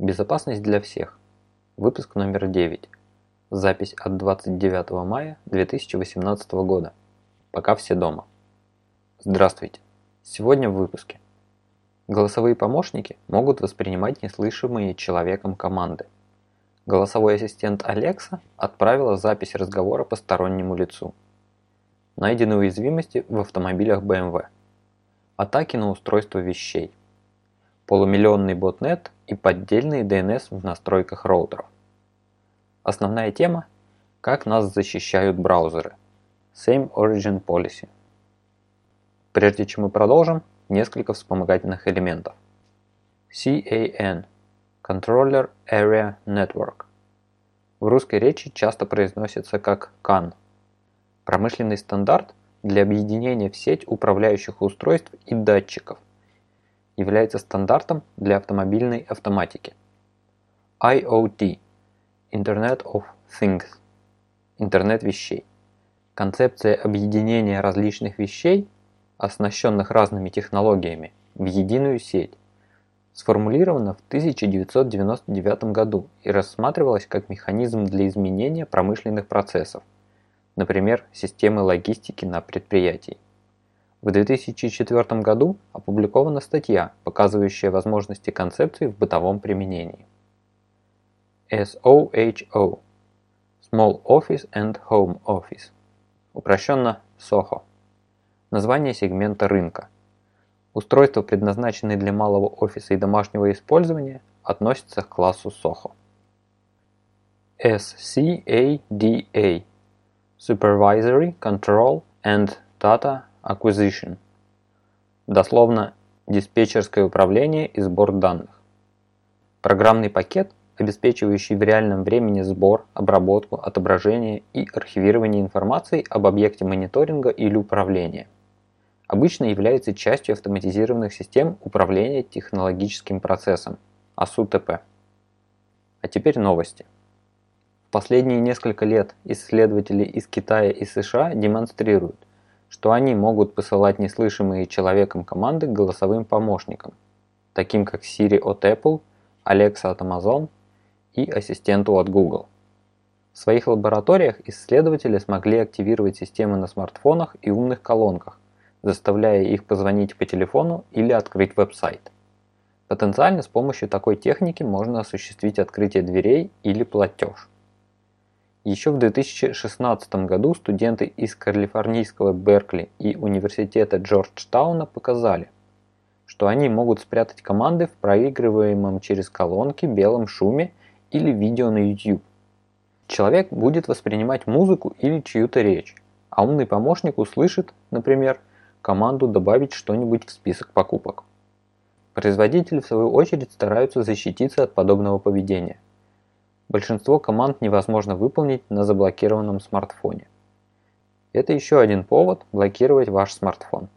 Безопасность для всех. Выпуск номер 9. Запись от 29 мая 2018 года. Пока все дома. Здравствуйте. Сегодня в выпуске. Голосовые помощники могут воспринимать неслышимые человеком команды. Голосовой ассистент Alexa отправила запись разговора постороннему лицу. Найдены уязвимости в автомобилях BMW. Атаки на устройство вещей полумиллионный ботнет и поддельный DNS в настройках роутеров. Основная тема – как нас защищают браузеры. Same Origin Policy. Прежде чем мы продолжим, несколько вспомогательных элементов. CAN – Controller Area Network. В русской речи часто произносится как CAN. Промышленный стандарт для объединения в сеть управляющих устройств и датчиков – является стандартом для автомобильной автоматики. IoT – Internet of Things – Интернет вещей. Концепция объединения различных вещей, оснащенных разными технологиями, в единую сеть, сформулирована в 1999 году и рассматривалась как механизм для изменения промышленных процессов, например, системы логистики на предприятии. В 2004 году опубликована статья, показывающая возможности концепции в бытовом применении. SOHO – Small Office and Home Office, упрощенно SOHO. Название сегмента рынка. Устройства, предназначенные для малого офиса и домашнего использования, относятся к классу SOHO. SCADA – Supervisory Control and Data Acquisition. Дословно диспетчерское управление и сбор данных. Программный пакет, обеспечивающий в реальном времени сбор, обработку, отображение и архивирование информации об объекте мониторинга или управления. Обычно является частью автоматизированных систем управления технологическим процессом, АСУТП. А теперь новости. В последние несколько лет исследователи из Китая и США демонстрируют, что они могут посылать неслышимые человеком команды голосовым помощникам, таким как Siri от Apple, Alexa от Amazon и ассистенту от Google. В своих лабораториях исследователи смогли активировать системы на смартфонах и умных колонках, заставляя их позвонить по телефону или открыть веб-сайт. Потенциально с помощью такой техники можно осуществить открытие дверей или платеж. Еще в 2016 году студенты из калифорнийского Беркли и университета Джорджтауна показали, что они могут спрятать команды в проигрываемом через колонки белом шуме или видео на YouTube. Человек будет воспринимать музыку или чью-то речь, а умный помощник услышит, например, команду добавить что-нибудь в список покупок. Производители в свою очередь стараются защититься от подобного поведения – Большинство команд невозможно выполнить на заблокированном смартфоне. Это еще один повод блокировать ваш смартфон.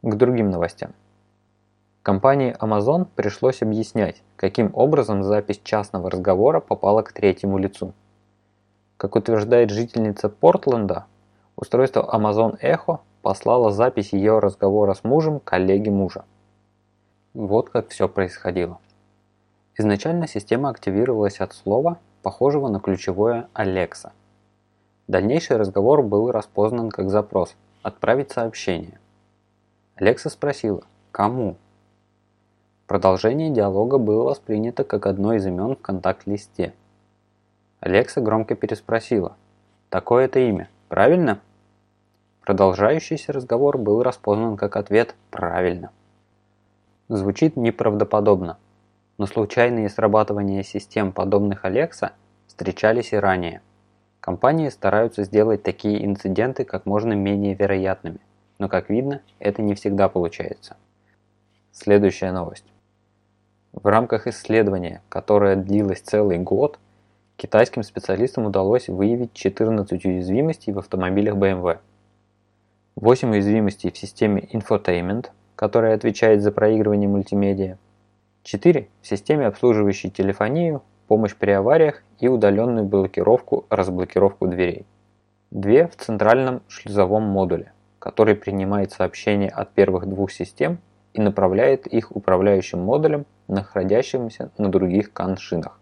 К другим новостям. Компании Amazon пришлось объяснять, каким образом запись частного разговора попала к третьему лицу. Как утверждает жительница Портленда, устройство Amazon Echo послало запись ее разговора с мужем коллеге мужа. Вот как все происходило. Изначально система активировалась от слова, похожего на ключевое Alexa. Дальнейший разговор был распознан как запрос «Отправить сообщение». Алекса спросила «Кому?». Продолжение диалога было воспринято как одно из имен в контакт-листе. Алекса громко переспросила «Такое-то имя, правильно?». Продолжающийся разговор был распознан как ответ «Правильно». Звучит неправдоподобно, но случайные срабатывания систем, подобных Alexa, встречались и ранее. Компании стараются сделать такие инциденты как можно менее вероятными, но как видно, это не всегда получается. Следующая новость. В рамках исследования, которое длилось целый год, китайским специалистам удалось выявить 14 уязвимостей в автомобилях BMW. 8 уязвимостей в системе Infotainment, которая отвечает за проигрывание мультимедиа, 4. В системе, обслуживающей телефонию, помощь при авариях и удаленную блокировку-разблокировку дверей. 2. В центральном шлюзовом модуле, который принимает сообщения от первых двух систем и направляет их управляющим модулем находящимся на других CAN-шинах.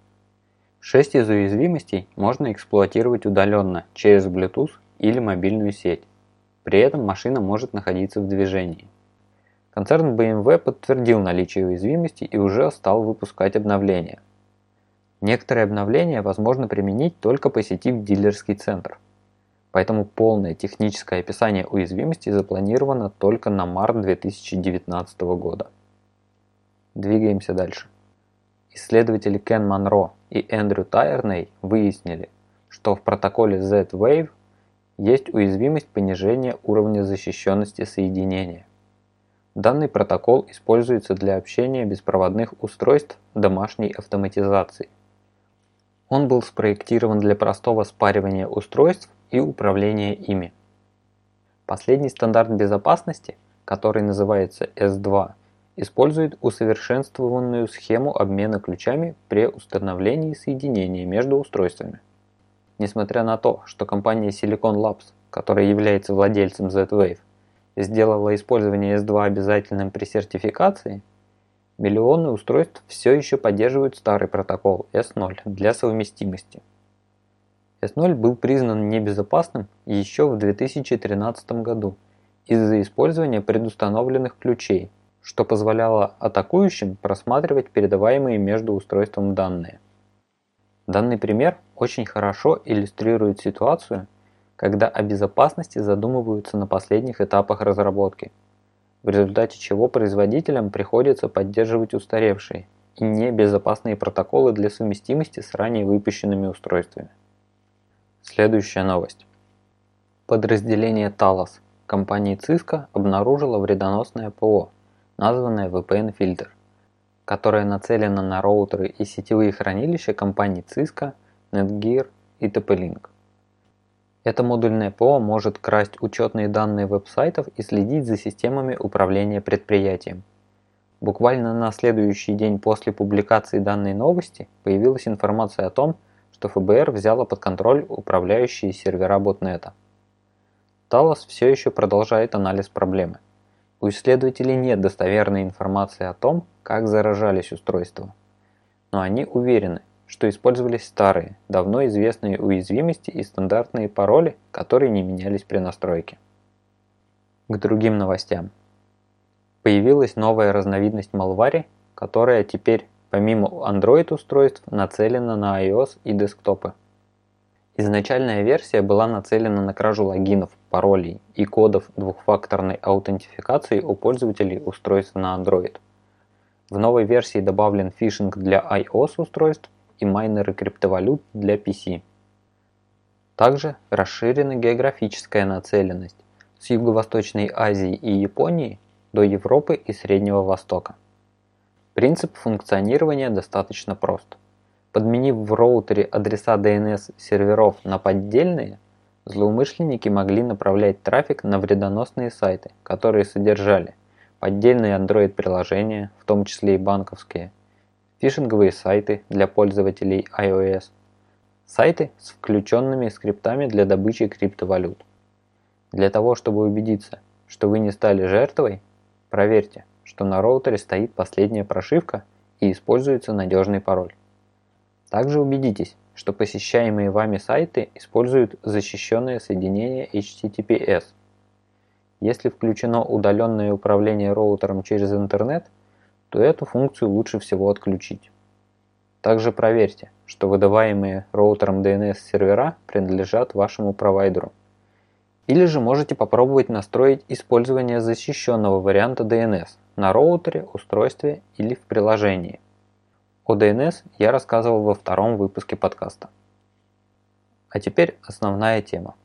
6 из уязвимостей можно эксплуатировать удаленно через Bluetooth или мобильную сеть. При этом машина может находиться в движении. Концерн BMW подтвердил наличие уязвимости и уже стал выпускать обновления. Некоторые обновления возможно применить только посетив дилерский центр. Поэтому полное техническое описание уязвимости запланировано только на март 2019 года. Двигаемся дальше. Исследователи Кен Монро и Эндрю Тайерней выяснили, что в протоколе Z-Wave есть уязвимость понижения уровня защищенности соединения. Данный протокол используется для общения беспроводных устройств домашней автоматизации. Он был спроектирован для простого спаривания устройств и управления ими. Последний стандарт безопасности, который называется S2, использует усовершенствованную схему обмена ключами при установлении соединения между устройствами. Несмотря на то, что компания Silicon Labs, которая является владельцем Z-Wave, сделала использование S2 обязательным при сертификации, миллионы устройств все еще поддерживают старый протокол S0 для совместимости. S0 был признан небезопасным еще в 2013 году из-за использования предустановленных ключей, что позволяло атакующим просматривать передаваемые между устройством данные. Данный пример очень хорошо иллюстрирует ситуацию, когда о безопасности задумываются на последних этапах разработки, в результате чего производителям приходится поддерживать устаревшие и небезопасные протоколы для совместимости с ранее выпущенными устройствами. Следующая новость. Подразделение Talos компании Cisco обнаружило вредоносное ПО, названное VPN-фильтр, которое нацелено на роутеры и сетевые хранилища компаний Cisco, Netgear и TP-Link. Это модульное ПО может красть учетные данные веб-сайтов и следить за системами управления предприятием. Буквально на следующий день после публикации данной новости появилась информация о том, что ФБР взяло под контроль управляющие сервера ботнета. Талос все еще продолжает анализ проблемы. У исследователей нет достоверной информации о том, как заражались устройства. Но они уверены, что использовались старые, давно известные уязвимости и стандартные пароли, которые не менялись при настройке. К другим новостям. Появилась новая разновидность Malware, которая теперь помимо Android устройств нацелена на iOS и десктопы. Изначальная версия была нацелена на кражу логинов, паролей и кодов двухфакторной аутентификации у пользователей устройств на Android. В новой версии добавлен фишинг для iOS устройств и майнеры криптовалют для PC. Также расширена географическая нацеленность с Юго-Восточной Азии и Японии до Европы и Среднего Востока. Принцип функционирования достаточно прост. Подменив в роутере адреса DNS серверов на поддельные, злоумышленники могли направлять трафик на вредоносные сайты, которые содержали поддельные Android-приложения, в том числе и банковские, фишинговые сайты для пользователей iOS, сайты с включенными скриптами для добычи криптовалют. Для того, чтобы убедиться, что вы не стали жертвой, проверьте, что на роутере стоит последняя прошивка и используется надежный пароль. Также убедитесь, что посещаемые вами сайты используют защищенное соединение HTTPS. Если включено удаленное управление роутером через интернет – то эту функцию лучше всего отключить. Также проверьте, что выдаваемые роутером DNS сервера принадлежат вашему провайдеру. Или же можете попробовать настроить использование защищенного варианта DNS на роутере, устройстве или в приложении. О DNS я рассказывал во втором выпуске подкаста. А теперь основная тема.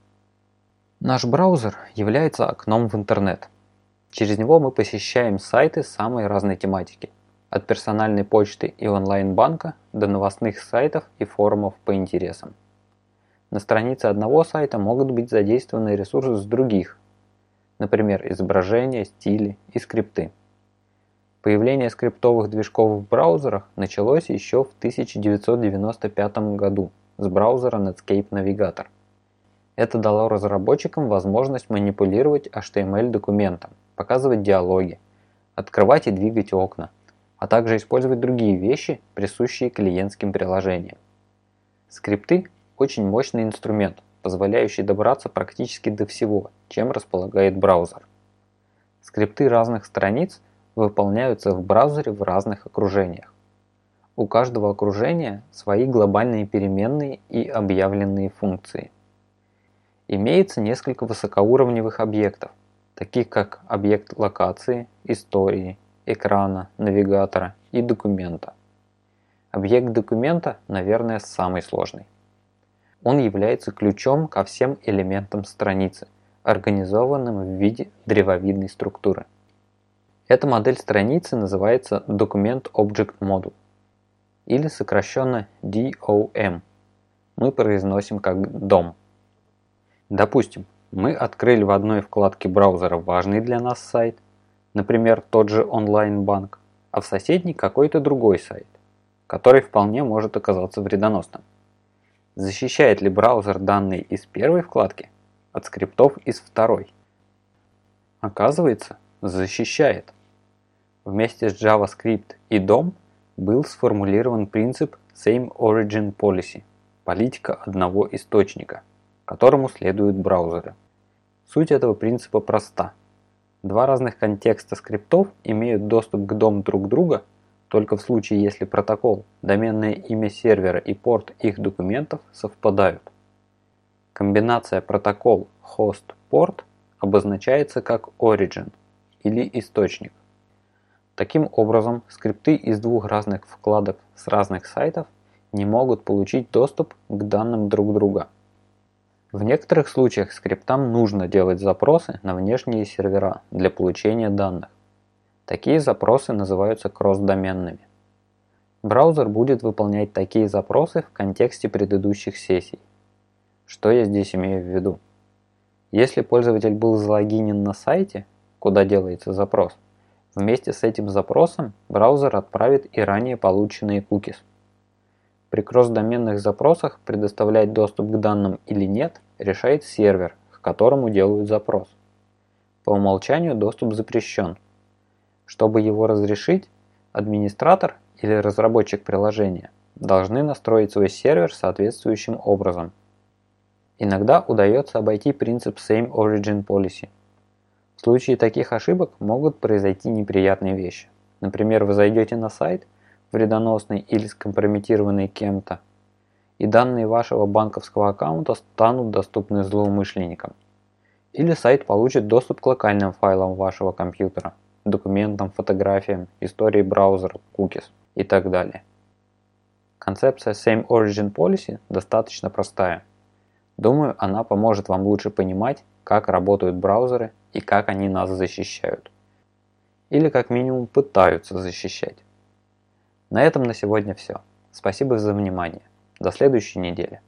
Наш браузер является окном в интернет – Через него мы посещаем сайты самой разной тематики. От персональной почты и онлайн-банка до новостных сайтов и форумов по интересам. На странице одного сайта могут быть задействованы ресурсы с других, например, изображения, стили и скрипты. Появление скриптовых движков в браузерах началось еще в 1995 году с браузера Netscape Navigator. Это дало разработчикам возможность манипулировать HTML-документом, показывать диалоги, открывать и двигать окна, а также использовать другие вещи, присущие клиентским приложениям. Скрипты – очень мощный инструмент, позволяющий добраться практически до всего, чем располагает браузер. Скрипты разных страниц выполняются в браузере в разных окружениях. У каждого окружения свои глобальные переменные и объявленные функции. Имеется несколько высокоуровневых объектов, таких как объект локации, истории, экрана, навигатора и документа. Объект документа, наверное, самый сложный. Он является ключом ко всем элементам страницы, организованным в виде древовидной структуры. Эта модель страницы называется Document Object Model или сокращенно DOM. Мы произносим как DOM. Допустим, мы открыли в одной вкладке браузера важный для нас сайт, например, тот же онлайн-банк, а в соседней какой-то другой сайт, который вполне может оказаться вредоносным. Защищает ли браузер данные из первой вкладки от скриптов из второй? Оказывается, защищает. Вместе с JavaScript и DOM – был сформулирован принцип Same Origin Policy – политика одного источника, которому следуют браузеры. Суть этого принципа проста. Два разных контекста скриптов имеют доступ к DOM друг друга только в случае, если протокол, доменное имя сервера и порт их документов совпадают. Комбинация протокол, host, порт обозначается как origin или источник. Таким образом, скрипты из двух разных вкладок с разных сайтов не могут получить доступ к данным друг друга. В некоторых случаях скриптам нужно делать запросы на внешние сервера для получения данных. Такие запросы называются кросс-доменными. Браузер будет выполнять такие запросы в контексте предыдущих сессий. Что я здесь имею в виду? Если пользователь был залогинен на сайте, куда делается запрос, Вместе с этим запросом браузер отправит и ранее полученные cookies. При кросс-доменных запросах предоставлять доступ к данным или нет решает сервер, к которому делают запрос. По умолчанию доступ запрещен. Чтобы его разрешить, администратор или разработчик приложения должны настроить свой сервер соответствующим образом. Иногда удается обойти принцип Same Origin Policy – в случае таких ошибок могут произойти неприятные вещи. Например, вы зайдете на сайт, вредоносный или скомпрометированный кем-то, и данные вашего банковского аккаунта станут доступны злоумышленникам. Или сайт получит доступ к локальным файлам вашего компьютера, документам, фотографиям, истории браузера, cookies и так далее. Концепция Same Origin Policy достаточно простая. Думаю, она поможет вам лучше понимать, как работают браузеры и как они нас защищают. Или как минимум пытаются защищать. На этом на сегодня все. Спасибо за внимание. До следующей недели.